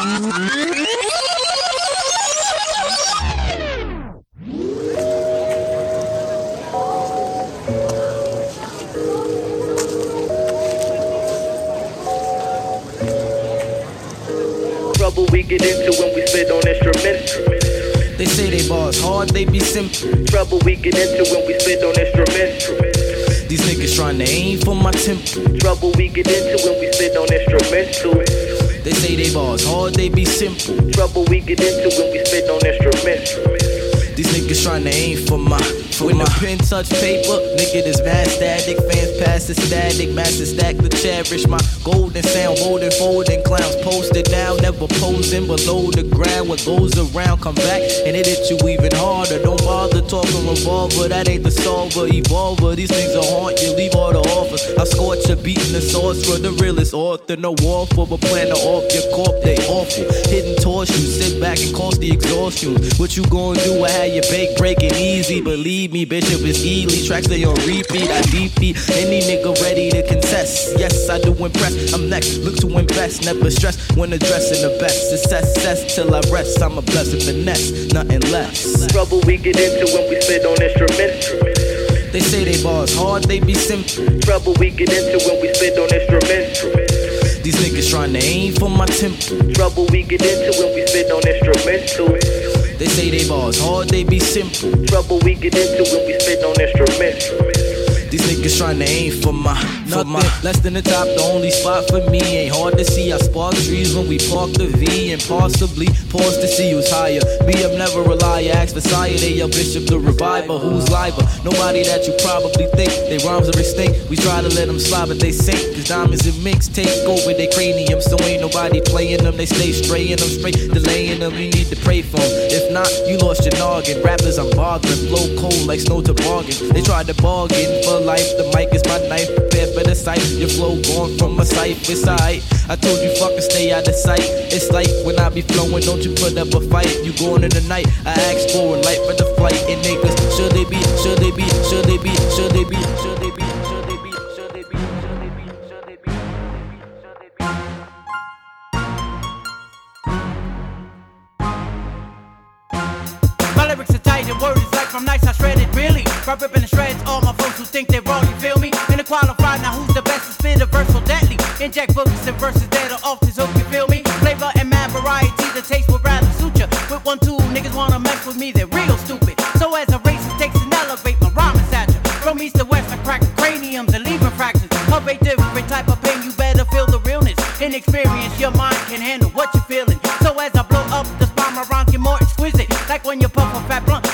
Trouble we get into when we spit on instruments. They say they bars hard, they be simple. Trouble we get into when we spit on instruments. These niggas trying to aim for my temple. Trouble we get into when we spit on instrumental. They say they bars hard, they be simple. Trouble we get into when we spit on instruments. These niggas trying to aim for my when the pen touch paper, nigga this mad static. Fans pass the static, master stack the cherish. My golden sound, golden folding clowns posted down, never posing below the ground. What goes around, come back and it hit you even harder. Don't bother talking revolver, that ain't the solver. Evolver, these things will haunt you, leave all the offers. I scorch a beating the source for the realest author. No war for a plan to off your corp, they awful. Hidden you sit back and cause the exhaustion. What you gonna do? I had your bake breaking easy, believe me, Bishop is Ely. Tracks they on repeat, I defeat any nigga ready to contest. Yes, I do impress. I'm next, look to invest, never stress when addressing the best. Success, success till I rest. I'm a blessed finesse, nothing less. Trouble we get into when we spit on instruments. They say they bars hard, they be simple. Trouble we get into when we spit on instruments. These niggas trying to aim for my temple. Trouble we get into when we spit on instrumental. They say they bars hard, they be simple. Trouble we get into when we spit on instruments. These niggas trying to aim for my, for my less than the top. The only spot for me ain't hard to see. I spark trees when we park the V and possibly pause to see who's higher. Me, I'm never a liar. Ask sire, they your bishop, the reviver. Who's liver? Nobody that you probably think. They rhymes are extinct. We try to let them slide, but they sink. Cause diamonds and minks take over their cranium. So ain't nobody playing them. They stay straying them straight, delaying them. You need to pray for them. If not, you lost your noggin. Rappers, I'm bothering. Blow cold like snow to bargain. They tried to bargain life. The mic is my knife, prepared for the sight. Your flow going from my sight, it's alright. I told you fucking stay out of sight. It's like when I be flowing, don't you put up a fight. You going in the night, I ask for a light for the flight. And niggas, should they be, should they be, should they be, should they be, should they be, should they be, should they be, should they be, should they be, should they be, should they be. My lyrics are tight and word is like from nights I shredded really. By ripping the shreds, all my think they're wrong, you feel me? In the qualified, now who's the best to spit a verse so deadly? Inject books and verses that are off this hook, you feel me? Flavor and mad variety, the taste would rather suit ya. With one, two, niggas wanna mess with me, they're real stupid. So as a race, it takes an elevate my rhyming stature. From east to west, I crack craniums and leaving fractures. Of a different type of pain, you better feel the realness. In experience, your mind can handle what you're feeling. So as I blow up the spine, my rhymes get more exquisite. Like when you puff a fat blunt,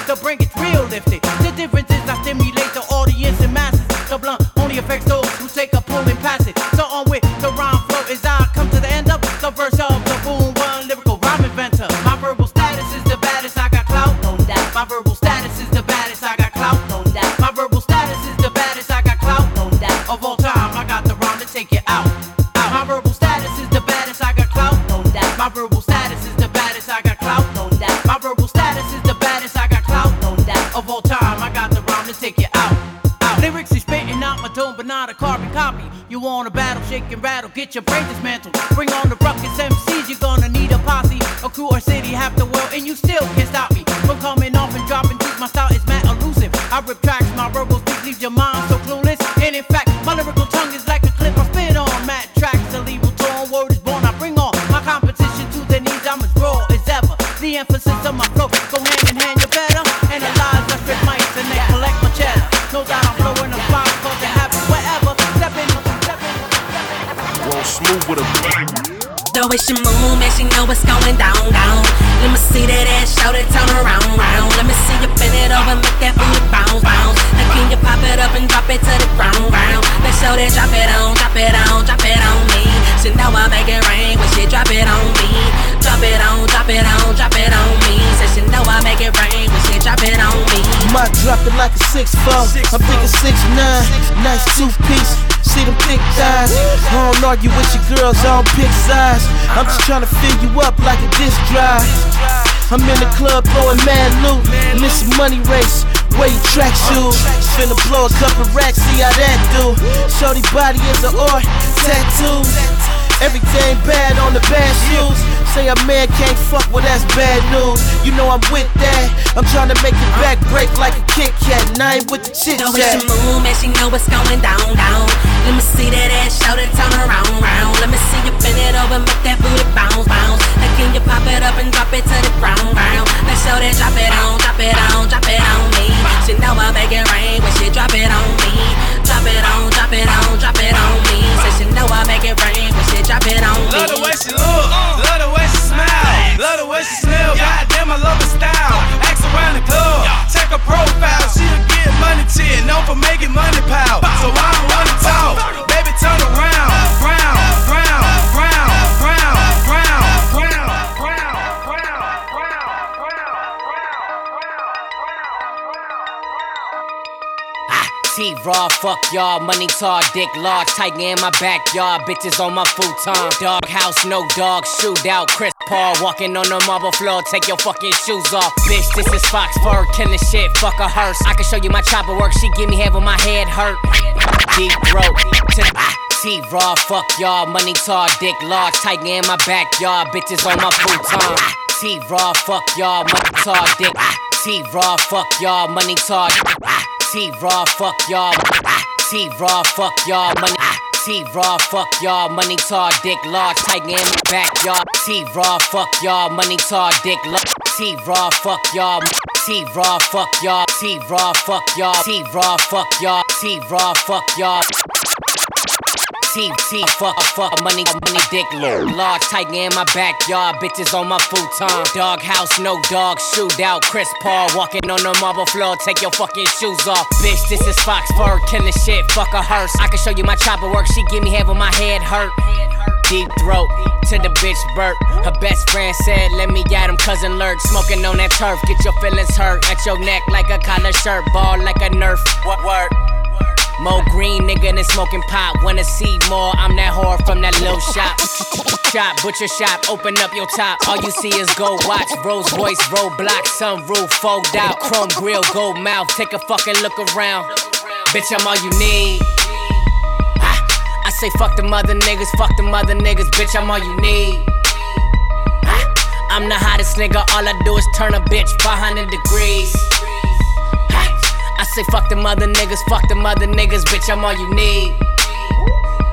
I rip tracks, my verbal speak leaves your mind so clueless. And in fact, my lyrical tongue is like a clip I spit on. Mad tracks, a legal tone, word is born. I bring on my competition to their knees. I'm as raw as ever. The emphasis of my flow go hand in hand. You better analyze. I strip mics and they collect my cheddar. No doubt I'm blowing the fire, cause they have it wherever. Step in, step in, step in. Roll smooth with a bang. The way she move, man, she know what's going down, down. Let me see that ass, shout it, turn around, drop it to the ground, ground? Let's show that, drop it on, drop it on, drop it on me. She know I make it rain when she drop it on me. Drop it on, drop it on, drop it on me. Say she know I make it rain when she drop it on me. My drop it like a six four. I'm thinking six nine. Nice two piece. See them thick thighs. I don't argue with your girls, I don't pick sides. I'm just trying to fill you up like a disc drive. I'm in the club throwing mad loot. Miss a money race. Wear your track shoes. Finna blow a couple racks, see how that do. Shorty body is an art. Tattoos. Everything bad on the bad shoes. say a man can't fuck, well that's bad news. You know I'm with that. I'm trying to make your back break like a Kit Kat, and I ain't with the chit Know chat. it's your move, man, she know what's going down, down. Let me see that ass, shout it, turn around, round. Let me see you bend it over, make that booty bounce, bounce. Now can you pop it up and drop it to the ground, ground? Let's show that drop it on, drop it on, drop it on me. She know I make it rain when she drop it on me. Drop it on, drop it on, drop it on me. Say she know I make it rain when she drop it on me. Love the way she look, love the way she smile, love the way she smell. Goddamn, I love her style. Ask around the club, check her profile. She'll get money chin, known for making money pal. So I don't wanna talk, baby, turn around, T-Raw, fuck y'all, money tall, dick large, tight in my backyard, bitches on my futon. Dog house, no dog, shootout, Chris Paul walking on the marble floor, take your fucking shoes off. Bitch, this is Fox Fur, killing shit, fuck a hearse. I can show you my chopper work, she give me head when my head hurt. Deep throat, to T-Raw, fuck y'all, money tall, dick large, tight in my backyard, bitches on my futon. T-Raw, fuck y'all, money tall, dick. T-Raw, fuck y'all, money T raw, fuck y'all. Ah, T raw, fuck y'all money. Ah, T raw, fuck y'all money. Tall dick large, tiger in my backyard. T raw, fuck y'all money. Tall dick large. T raw, fuck y'all. T raw, fuck y'all. T raw, fuck y'all. T raw, fuck y'all. T raw, fuck y'all. T T fuck fuck money money dick lord. large tight in my backyard bitches on my futon dog house no dog shootout Chris Paul walking on the marble floor take your fucking shoes off bitch this is Fox Fur killing shit fuck a hearse I can show you my chopper work she give me head when my head hurt Deep throat to the bitch burp. Her best friend said, Let me at him, cousin lurk. Smoking on that turf, get your feelings hurt. At your neck like a collar shirt, ball like a nerf. What word? Mo green nigga than smoking pot. Wanna see more? I'm that whore from that little shop. Shop, butcher shop, open up your top. All you see is gold watch, Rolls Royce, roadblock, sunroof, fold out, chrome grill, gold mouth. Take a fucking look around. Bitch, I'm all you need. I say fuck the mother niggas, fuck the mother niggas, bitch, I'm all you need. I'm the hottest nigga, all I do is turn a bitch 500 degrees. Say fuck them other niggas, fuck them other niggas, bitch, I'm all you need.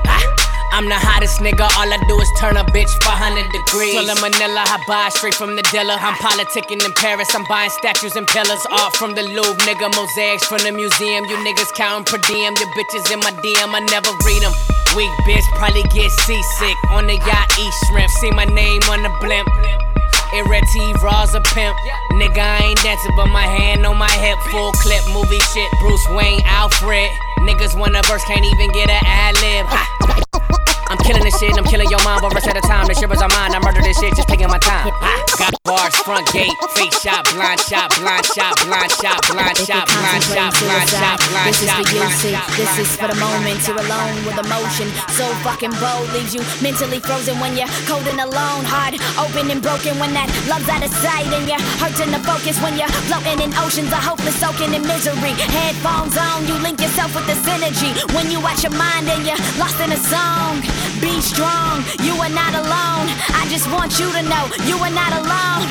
Ah, I'm the hottest nigga, all I do is turn a bitch 400 degrees. Full of Manila, I buy straight from the dealer. I'm politicking in Paris, I'm buying statues and pillars. Art from the Louvre, nigga, mosaics from the museum. You niggas counting per diem, your bitches in my DM, I never read them. Weak bitch, probably get seasick. On the yacht, eat shrimp, see my name on the blimp. Ireti Raws a pimp. Nigga, I ain't dancing, but my hand on my hip. Full clip, movie shit. Bruce Wayne, Alfred. Niggas wanna verse, can't even get an ad lib. Killing this shit, I'm killing your mind, but rest of the time, the shivers are mine. I murder this shit, just taking my time. Ha. Got bars, front gate, face shot, blind shot, blind shot, blind shot, blind shot, blind shot, blind shot, blind this is shot, for you, blind shot. This is for the moment you're alone with emotion. So fucking bold leaves you mentally frozen when you're cold and alone. Heart open and broken when that love's out of sight and you're hurting to focus when you're floating in oceans of hopeless, soaking in misery. Headphones on, you link yourself with the synergy. When you watch your mind and you're lost in a song. Be strong, you are not alone. I just want you to know you are not alone.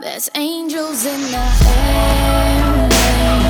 There's angels in the airwaves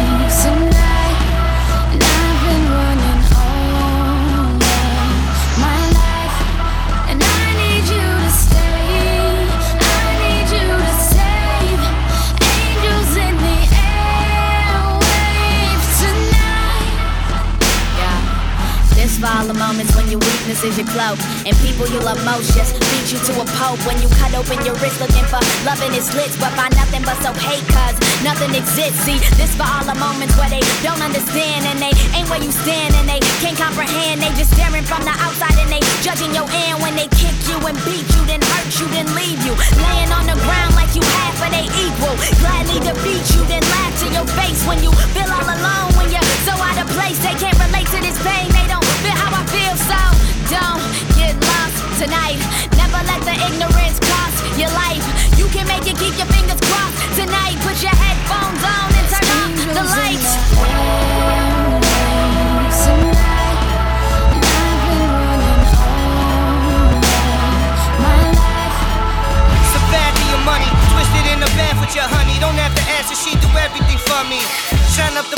all the moments when your weakness is your cloak. And people you love most just beat you to a pulp When you cut open your wrist looking for love in its slits But find nothing but so hate cause nothing exists. See, this for all the moments where they don't understand And they ain't where you stand and they can't comprehend. They just staring from the outside and they judging your end. When they kick you and beat you, then hurt you, then leave you. Laying on the ground like you half of they equal. Gladly defeat you, then laugh to your face When you feel all alone, when you're so out of place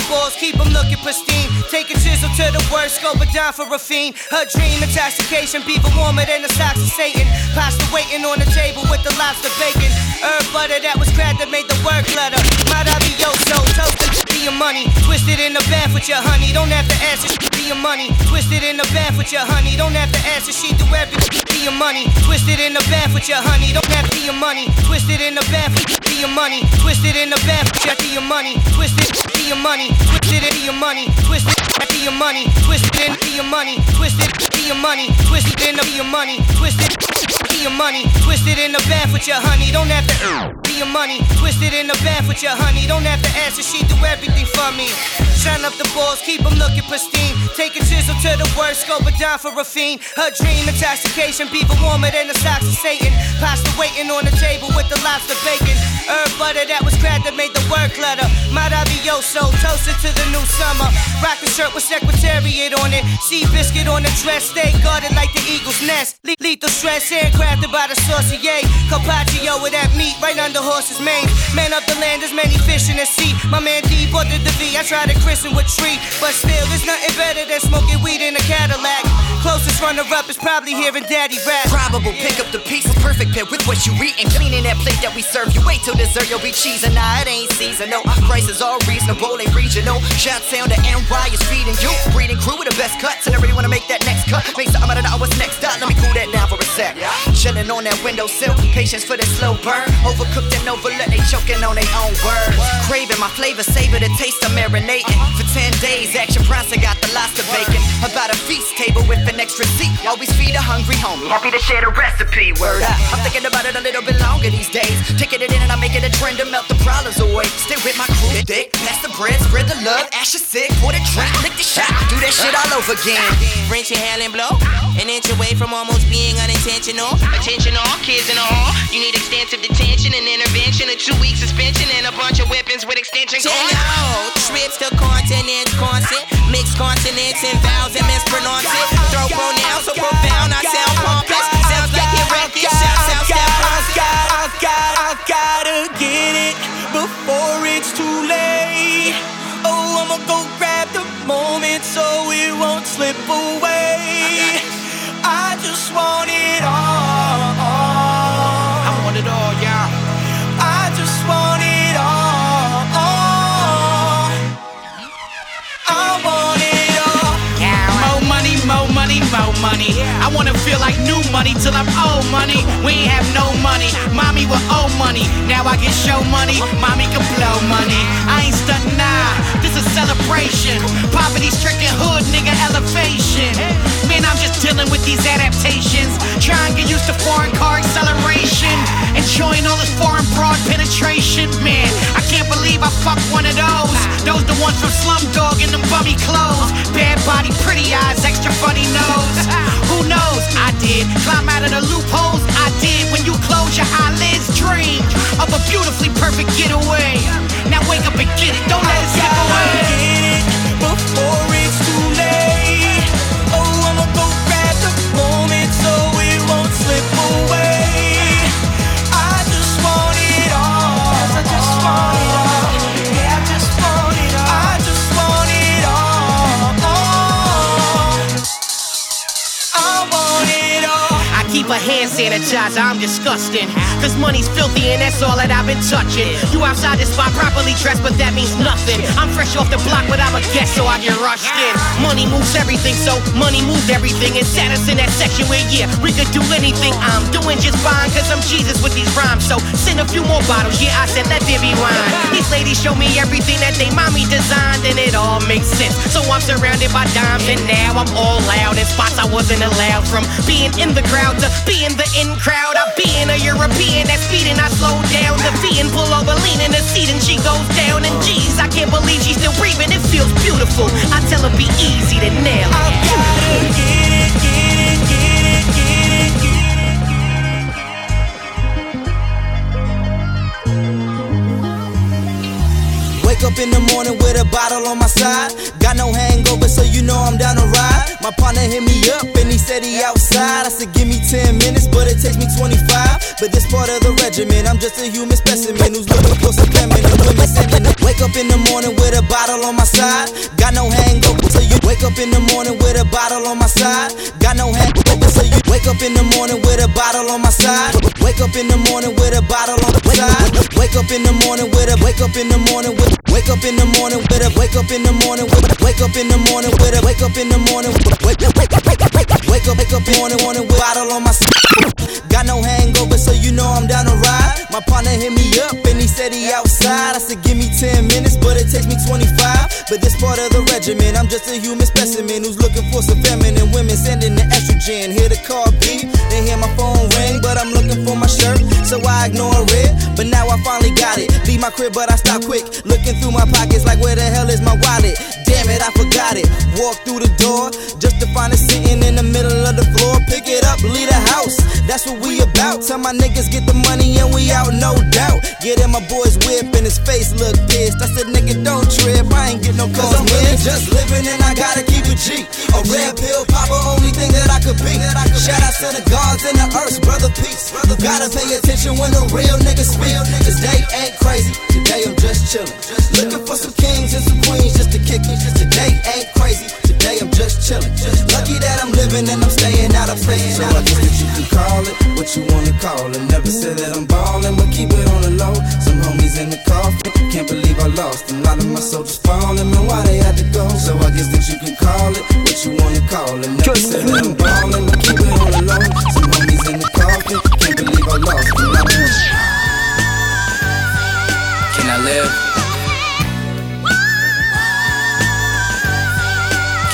balls, keep them looking pristine. Take a chisel to the worst, scope it down for a fiend. Her dream, intoxication, people warmer than the socks of Satan. Pasta waiting on the table with the lobster bacon. Herb butter that was cracked that made the work clutter. Maravilloso, toasted be your money. Twisted in the bath with your honey, don't have to answer, be your money. Twisted in the bath with your honey, don't have to answer, she do everything, be your money. Twisted in the bath with your honey, don't have to be your money. Twisted in the bath, be your money. Twisted in the bath, be your money. Twisted, be your money. Twisted, be your money. Twisted, be your money. Twisted, be your money. Twisted, be your money. Twisted, be your money. Twisted, be your money. Twisted in the bath with your honey, don't have to be your money. Twisted in the bath with your honey, don't have to answer, she do everything for me. Shine up the balls, keep them looking pristine. Take a chisel to the worst, scope it down for a fiend. Her dream, intoxication, people warmer than the socks of Satan. Pasta waiting on the table with the lobster bacon. Herb butter that was cracked that made the word clutter. Maravilloso, toasted to the new summer. Rock the shirt with secretariat on it. Sea biscuit on the dress, stay guarded like the eagle's nest. Le- lethal stress, handcrafted by the saucier. Carpaccio with that meat right under horse's mane. Man up the land, there's many fish in the sea. My man D bought the V. I tried to christen with tree, but still, there's nothing better than smoking weed in a Cadillac. Closest runner up is probably hearing daddy rap. Probable pick up the pieces, perfect pair with what you eat and cleaning that plate that we serve. You wait till dessert, you'll be cheesing. Nah, it ain't seasonal. Prices all reasonable, ain't regional. Shout sound to NY is feeding you. Breeding crew with the best cuts, and I really wanna make that next cut. Make something out of that. Next? Up? Let me cool that down for a sec. Chilling on that windowsill, patience for the slow burn. Overcooked and overlooked, they choking on their own words. Craving my flavor, savor the taste of marinating. For 10 days, action price, I got the lobster bacon. About a feast table with an extra seat. Always feed a hungry homie. Happy to share the recipe. Word up. I'm thinking about it a little bit longer these days. Taking it in and I make it a trend to melt the problems away. Stay with my crew, thick. Pass the bread, spread the love. Ash is sick, pour the drink, lick the shot. Do that shit all over again. Rinse your hair and blow. An inch away from almost being unintentional. Attention all kids in the hall. You need extensive detention and intervention. A two week suspension and a bunch of weapons with extension cords. out. Trips to continents, constant. Mixed continents and vowels and mispronounce it. Throw pronouns so profound, I sound pompous. Sounds like it rocket shots out I got, I got, Gotta get it before it's too late. Oh, I'ma go grab the moment so it won't slip away. Money. I wanna feel like new money till I'm old money. We ain't have no money. Mommy will owe money. Now I get show money. Mommy can blow money. I ain't stunting nah. This is celebration. Poverty stricken hood nigga elevation. Man, I'm just dealing with these adaptations. Trying to get used to foreign car acceleration. Enjoying all this foreign broad penetration. Man, I can't believe I fucked one of those. Those the ones from Slumdog in them bummy clothes. Bad body, pretty eyes, extra funny nose. Who knows? I did. Climb out of the loopholes. I did. When you close your eyelids, dream of a beautifully perfect getaway. Now wake up and get it. Don't let it slip away. A hand sanitizer, I'm disgusting. Cause money's filthy and that's all that I've been touching. You outside this spot properly dressed, but that means nothing. I'm fresh off the block, but I'm a guest, so I get rushed in. Money moves everything, so money moves everything. And sat us in that section where, yeah, we could do anything. I'm doing just fine, cause I'm Jesus with these rhymes. So send a few more bottles, yeah, I said let there be wine. These ladies show me everything that they mommy designed, and it all makes sense. So I'm surrounded by dimes, and now I'm all loud in spots I wasn't allowed from being in the crowd to being the in crowd. I being a European that's speeding, I slow down. The and pull over, lean in the seat, and she goes down. And geez, I can't believe she's still breathing. It feels beautiful. I tell her be easy to nail. I gotta get it, Wake up in the morning with a bottle on my side. Got no hangover, so you know I'm down to ride. My partner hit me up and he said he outside. I said, give me 10 minutes, but it takes me 25. But this part of the regimen, I'm just a human specimen who's looking for some feminine. Wake up in the morning with a bottle on my side. Got no hangover, so you wake up in the morning with a bottle on my side. Got no hangover, so you wake up in the morning with a bottle on my side. Wake up in the morning with a bottle on my side. Wake up in the morning with a wake up in the morning with wake up in the morning with a wake up in the morning with a wake up in the morning with a wake up in the morning with up wake up wake up wake up wake up wake up morning morning with a bottle on my. Got no hangover, so you know I'm down to ride. My partner hit me up and he said he outside. I said, give me 10 minutes, but it takes me 25. But this part of the regimen, I'm just a human specimen who's looking for some feminine women, sending the estrogen. Hear the car beep, then hear my phone ring, but I'm looking for my shirt, so I ignore it. But now I finally got it. Leave my crib, but I stop quick. Looking through my pockets like, where the hell is my wallet? Damn it, I forgot it. Walk through the door just to find it sitting in the middle of the floor. Pick it up, leave the house. That's what we about. Tell my niggas get the money and we out, no doubt. Get in my boy's whip and his face look pissed. I said, nigga, don't trip. I ain't get no calls, I'm really just living and I gotta keep it G. A red pill popper, only thing that I could be. Shout out to the gods and the earth, brother peace. You gotta pay attention when the real niggas speak. Today ain't crazy, today I'm just chillin'. Looking for some kings and some queens just to kick it. Just today ain't crazy, today I'm just chillin'. Lucky that I'm living and I'm staying out of prison. So I guess that you can call it what you wanna call it. Never said that I'm ballin', but keep it on the low. Some homies in the coffin, can't believe I lost. A lot of my soldiers falling, man, why they had to go? So I guess that you can call it what you wanna call it. Never said that I'm ballin', but keep it on the low. Some homies in the coffin, can't believe I lost. Of Can I live?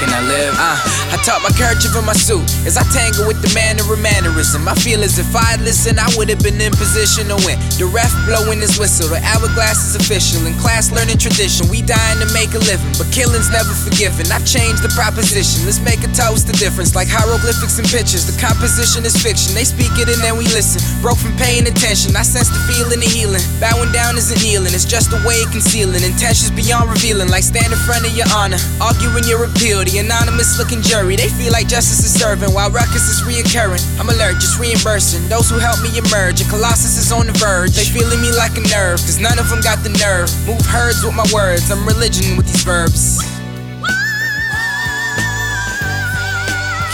Can I live? Uh, I taught my kerchief in my suit as I tangle with the manner of mannerism. I feel as if I'd listen, I would have been in position to win. The ref blowing his whistle, the hourglass is official. In class learning tradition, we dying to make a living, but killing's never forgiven. I've changed the proposition. Let's make a toast the difference, like hieroglyphics and pictures. The composition is fiction. They speak it and then we listen. Broke from paying attention. I sense the feeling of healing. Bowing down isn't kneeling, it's just a way of concealing. Intentions beyond revealing, like stand in front of your honor, arguing your appeal. The anonymous looking jury, they feel like justice is serving while ruckus is reoccurring. I'm alert, just reimbursing those who help me emerge. And Colossus is on the verge. They feeling me like a nerve, cause none of them got the nerve. Move herds with my words, I'm religion with these verbs.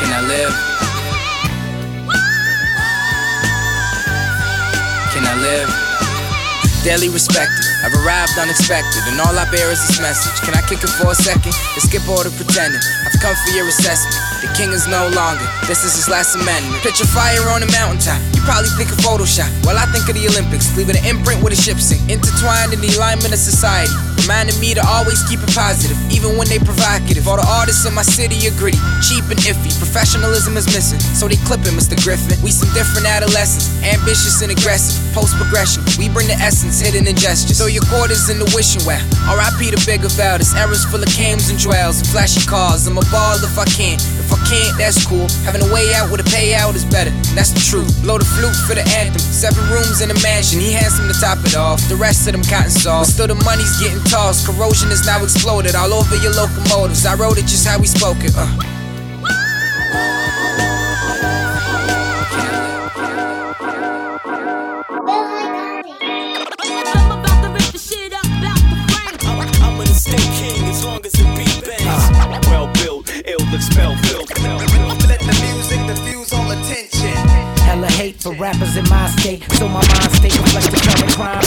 Can I live? Can I live? Daily respected, I've arrived unexpected, and all I bear is this message. Can I kick it for a second and skip all the pretending? I've come for your assessment. The king is no longer, this is his last amendment. Picture fire on a mountaintop, you probably think of Photoshop. While I think of the Olympics, leaving an imprint with a ship sink. Intertwined in the alignment of society, reminding me to always keep it positive, even when they provocative. All the artists in my city are gritty, cheap and iffy. Professionalism is missing, so they clipping Mr. Griffin. We some different adolescents, ambitious and aggressive. Post progression, we bring the essence hidden in gestures. Throw your quarters in the wishing well. R.I.P. the bigger This era's full of cams and dwells and flashy cars. I'm a ball if I can. If I can't, that's cool. Having a way out with a payout is better. That's the truth. Blow the flute for the anthem. Seven rooms in a mansion. He handsome to top it off. The rest of them cotton sauce. But still the money's getting tossed. Corrosion is now exploded all over your locomotives. I wrote it just how we spoke it. Uh. Estate king as long for rappers in my state, so my mind state reflects the current crime.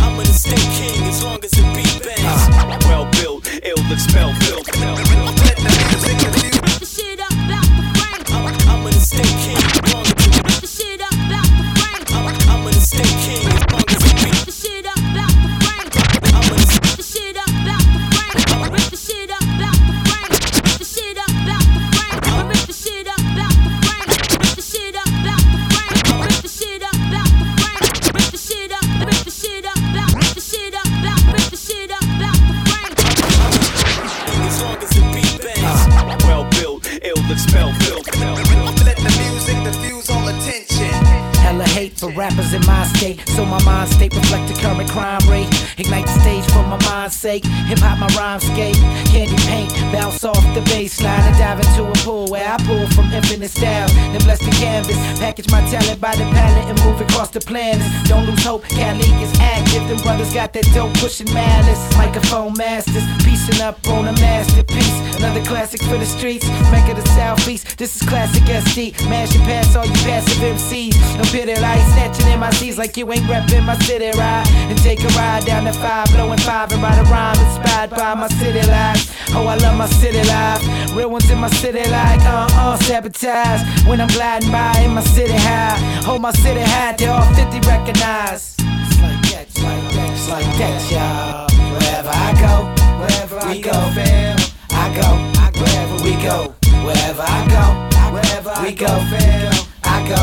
I'm an estate king as long as the beat bangs. well built, ill expel filth. Let sake. Hip hop, my rhyme skate. Candy paint, bounce off the baseline and dive into a pool where I pull from infinite styles. Then bless the canvas, Package my talent by the pallet and move across the planet. Don't lose hope, Cali is active. Them brothers got that dope pushing malice. Microphone masters, piecing up on a masterpiece. Another classic for the streets, Mecca the southeast. This is classic SD. Mash and pass all you passive MCs. No pity light snatching in my C's like you ain't reppin' my city ride. And take a ride down the five, blowing five and write a rhyme inspired by my city life. Oh, I love my city life. Real ones in my city like uh uh sabotage. When I'm gliding by in my city high, hold my city high, they all 50 recognize. It's like that, it's like that, it's like that, y'all. Wherever I go, wherever I go, fam, I go, I go, wherever we go, wherever I go, wherever we go, fam, I go,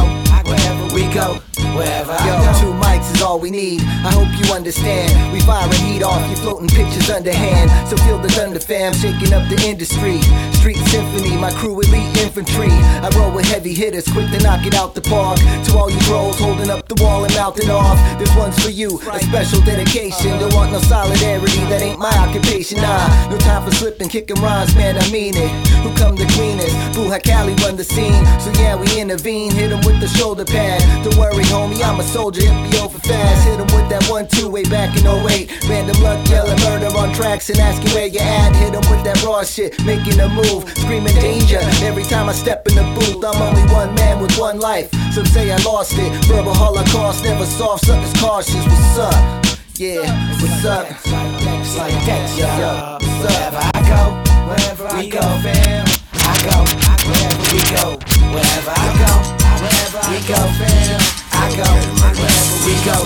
wherever we go, wherever I Yo, go. two mics is all we need. I hope you understand. We firing heat off you floating pictures underhand. So feel the thunder fam shaking up the industry. Street symphony, my crew elite infantry. I roll with heavy hitters, quick to knock it out the park. To all you trolls holding up the wall and mouthing off. This one's for you, a special dedication. Don't want no solidarity, that ain't my occupation. Nah, no time for slipping, kicking rhymes, man, I mean it. Who come the cleanest? Boo Cali run the scene. So yeah, we intervene, hit him with the shoulder pad. Don't worry, homie, I'm a soldier, hit me over fast. Hit him with that one two way back in 08. Random luck yelling murder on tracks and asking where you at. Hit him with that raw shit, making a move, screaming danger. Every time I step in the booth, I'm only one man with one life. Some say I lost it. Verbal holocaust, never soft, suckers cautious. What's up? Yeah, what's up? It's like that, y'all. Wherever I go, wherever I go, fam, I go, wherever we go, wherever I go, wherever we go, fam, Go, go.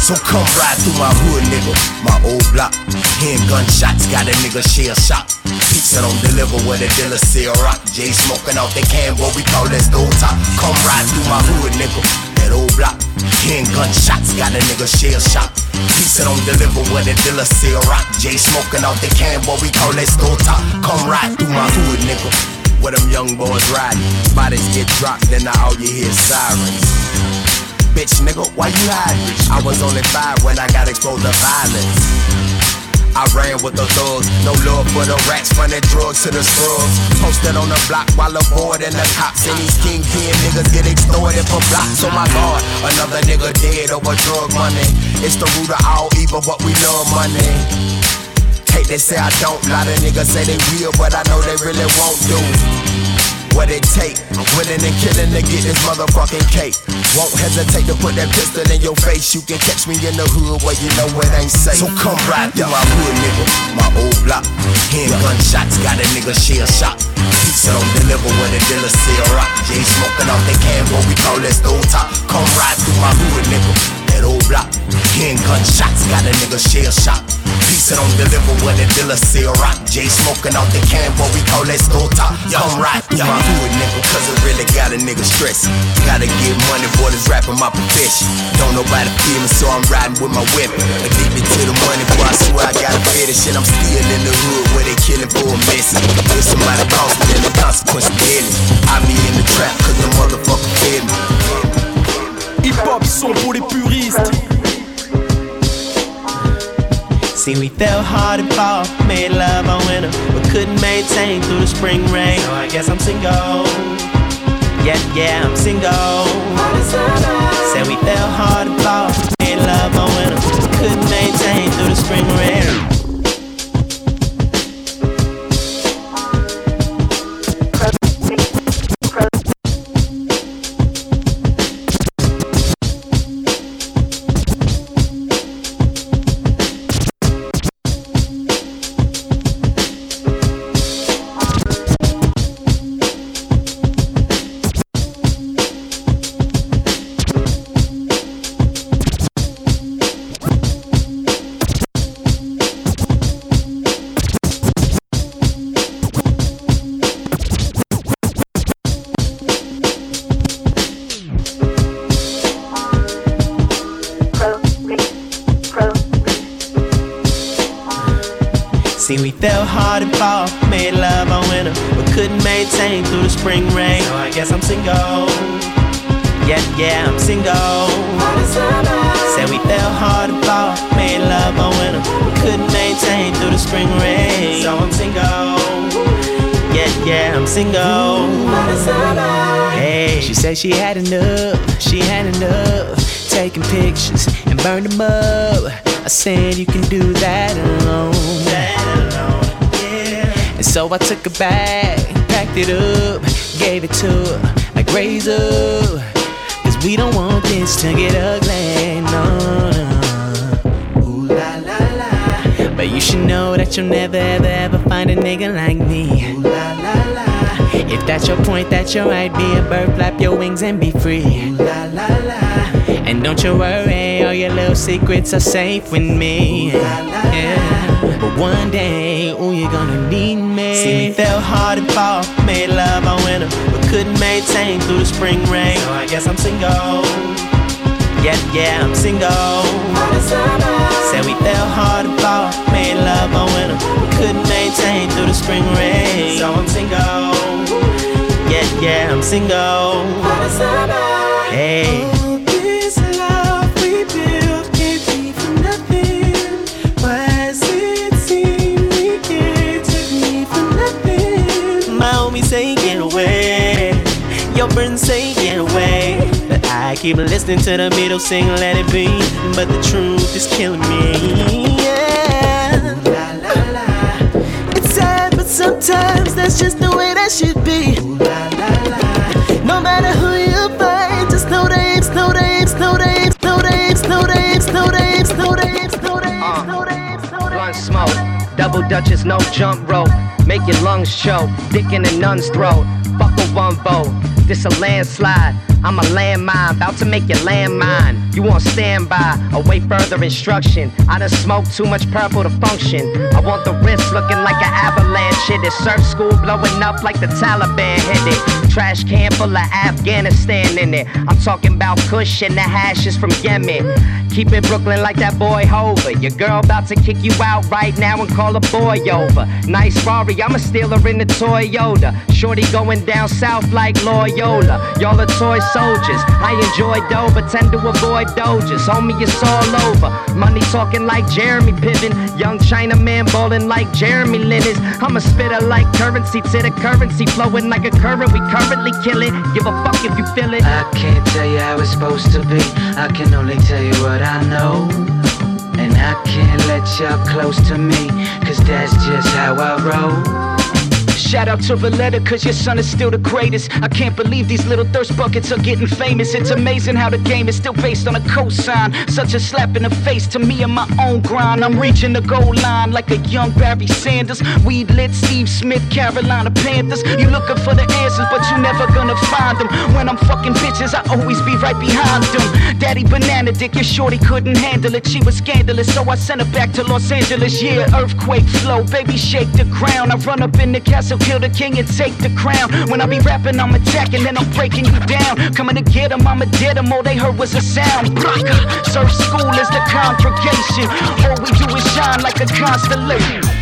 So come ride through my hood, nigga. My old block. Hearing gunshots, got a nigga shell shock. Pizza don't deliver where the dealer sell rock. Jay smoking out the can, what we call that stove top. Come ride through my hood, nigga. That old block. Hearing gunshots, got a nigga shell shock. Pizza don't deliver where the dealer sell rock. Jay smoking out the can, what we call that stove top. Come ride through my hood, nigga. Where them young boys riding. Bodies get dropped, then all you hear sirens bitch, nigga, why you hiding? I was only five when I got exposed to violence. I ran with the thugs, no love for the rats, running drugs to the scrubs. Posted on the block while avoiding the cops. And these kingpin niggas get extorted for blocks. Oh my god, another nigga dead over drug money. It's the root of all evil, but we love money. Hate they say I don't, lot of niggas say they will, but I know they really won't do what it take. Winning and killing to get this motherfucking cake. Won't hesitate to put that pistol in your face. You can catch me in the hood where you know it ain't safe. So come ride through my hood, nigga. My old block. Hearing gunshots, got a nigga shell shock. Pizza don't deliver when the dealer sell rock. Jay smoking off the can, what we call that stove top. Come ride through my hood, nigga. That old block. Hearing gunshots, got a nigga shell shock. Pizza don't deliver when the dealer sell rock. Jay smoking out the can, what we call that top. Come ride through my hood, nigga, cause it really got a nigga stressed. Gotta get money, boy, this rapping my profession. Don't nobody feel me, so I'm riding with my weapon. Addicted to the money, boy, I swear I got a fetish. And I'm still in the hood where they killing for a message. If somebody calls me, then the consequence deadly. I be in the trap, cause the motherfucker fed me. Hip-hop son pour les puristes. See, we fell hard and fall, made love all winter, but couldn't maintain through the spring rain. So I guess I'm single. Yeah, yeah, I'm single. Said we fell hard and fall, made love all winter, but couldn't maintain through the spring rain. Pictures and burned them up. I said you can do that alone. That alone, yeah. And so I took her back, packed it up, gave it to her like. Cause we don't want this to get ugly, no, no. Ooh la la la. But you should know that you'll never ever ever find a nigga like me. Ooh la la la. If that's your point, that's your might be a bird, flap your wings and be free. Ooh la la la. And don't you worry, all your little secrets are safe with me. Ooh, la, la, Yeah. But one day, ooh, you're gonna need me. See, we fell hard and fall, made love all winter, but couldn't maintain through the spring rain. So I guess I'm single. Yeah, yeah, I'm single. Said we fell hard and fall, made love all winter, but couldn't maintain through the spring rain. So I'm single. Yeah, yeah, I'm single. Hey. This love we built can't be for nothing. Why does it seem we can't take me for nothing? My homie say get away. Your friends say get away. But I keep listening to the middle sing let it be. But the truth is killing me. Yeah. It's sad, but sometimes that's just the way that should be. Double dutchess, no jump rope. Make your lungs choke, dick in a nun's throat. Fuck a one vote, this a landslide. I'm a landmine, about to make your landmine. You on standby, await further instruction. I done smoked too much purple to function. I want the wrist looking like an avalanche. Shit, this surf school blowing up like the Taliban hit it. Trash can full of Afghanistan in it. I'm talking about Kush and the hashes from Yemen. Keep it Brooklyn like that boy Hova. Your girl about to kick you out right now and call a boy over. Nice Rari, I'ma steal her in the Toyota. Shorty going down south like Loyola. Y'all are toy soldiers. I enjoy dough, but tend to avoid dojas. Homie, it's all over. Money talking like Jeremy Piven. Young Chinaman balling like Jeremy Linus. I'm a spitter like currency to the currency flowing like a current. We currently kill it. Give a fuck if you feel it. I can't tell you how it's supposed to be. I can only tell you what I know. And I can't let y'all close to me, cause that's just how I roll. Shout out to Valletta, cause your son is still the greatest. I can't believe these little thirst buckets are getting famous. It's amazing how the game is still based on a cosign. Such a slap in the face to me and my own grind. I'm reaching the goal line like a young Barry Sanders. Weed lit Steve Smith, Carolina Panthers. You looking for the answers, but you never gonna find them. Fucking bitches, I always be right behind them. Daddy Banana Dick, your shorty couldn't handle it. She was scandalous, so I sent her back to Los Angeles. Yeah, earthquake flow, baby, shake the ground. I run up in the castle kill the king and take the crown. When I be rapping, I'm attacking, then I'm breaking you down. Coming to get them, I'ma dead them. All they heard was a sound. Braka, surf school is the congregation. All we do is shine like a constellation.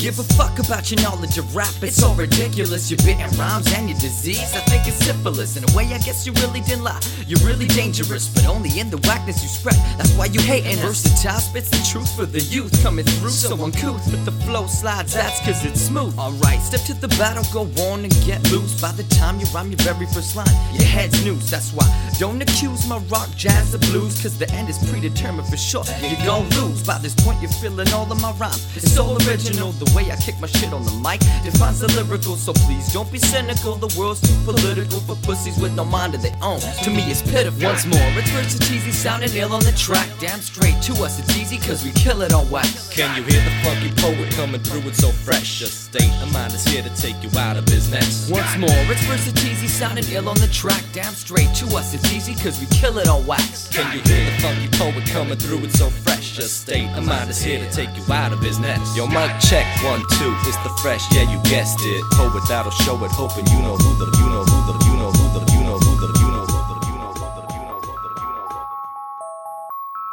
Give a about your knowledge of rap, it's all ridiculous. You're bitten rhymes and your disease, I think it's syphilis. In a way, I guess you really didn't lie. You're really dangerous, but only in the whackness you spread. That's why you hating us. Versatile spits the truth for the youth coming through. So uncouth, but the flow slides, that's cause it's smooth. Alright, step to the battle, go on and get loose. By the time you rhyme your very first line, your head's noose. That's why don't accuse my rock, jazz, or blues, cause the end is predetermined for sure. You're gon' lose. By this point, you're feeling all of my rhymes. It's so original, the way I kick my shit on the mic defines the lyrical. So please don't be cynical. The world's too political for pussies with no mind of their own. To me, it's pitiful. Once more, it's versatile, sounding ill on the track. Damn straight to us, it's easy cause we kill it on wax. Can you hear the funky poet coming through? It's so fresh. Just state of mind is here to take you out of business. Once more, it's versatile, sounding ill on the track. Damn straight to us, it's easy cause we kill it on wax. Can you hear the funky poet coming through? It's so fresh. Just state of mind is here to take you out of business. Yo, mic check one two. It's the fresh, yeah you guessed it. Poet that'll show it, hoping you know who the you know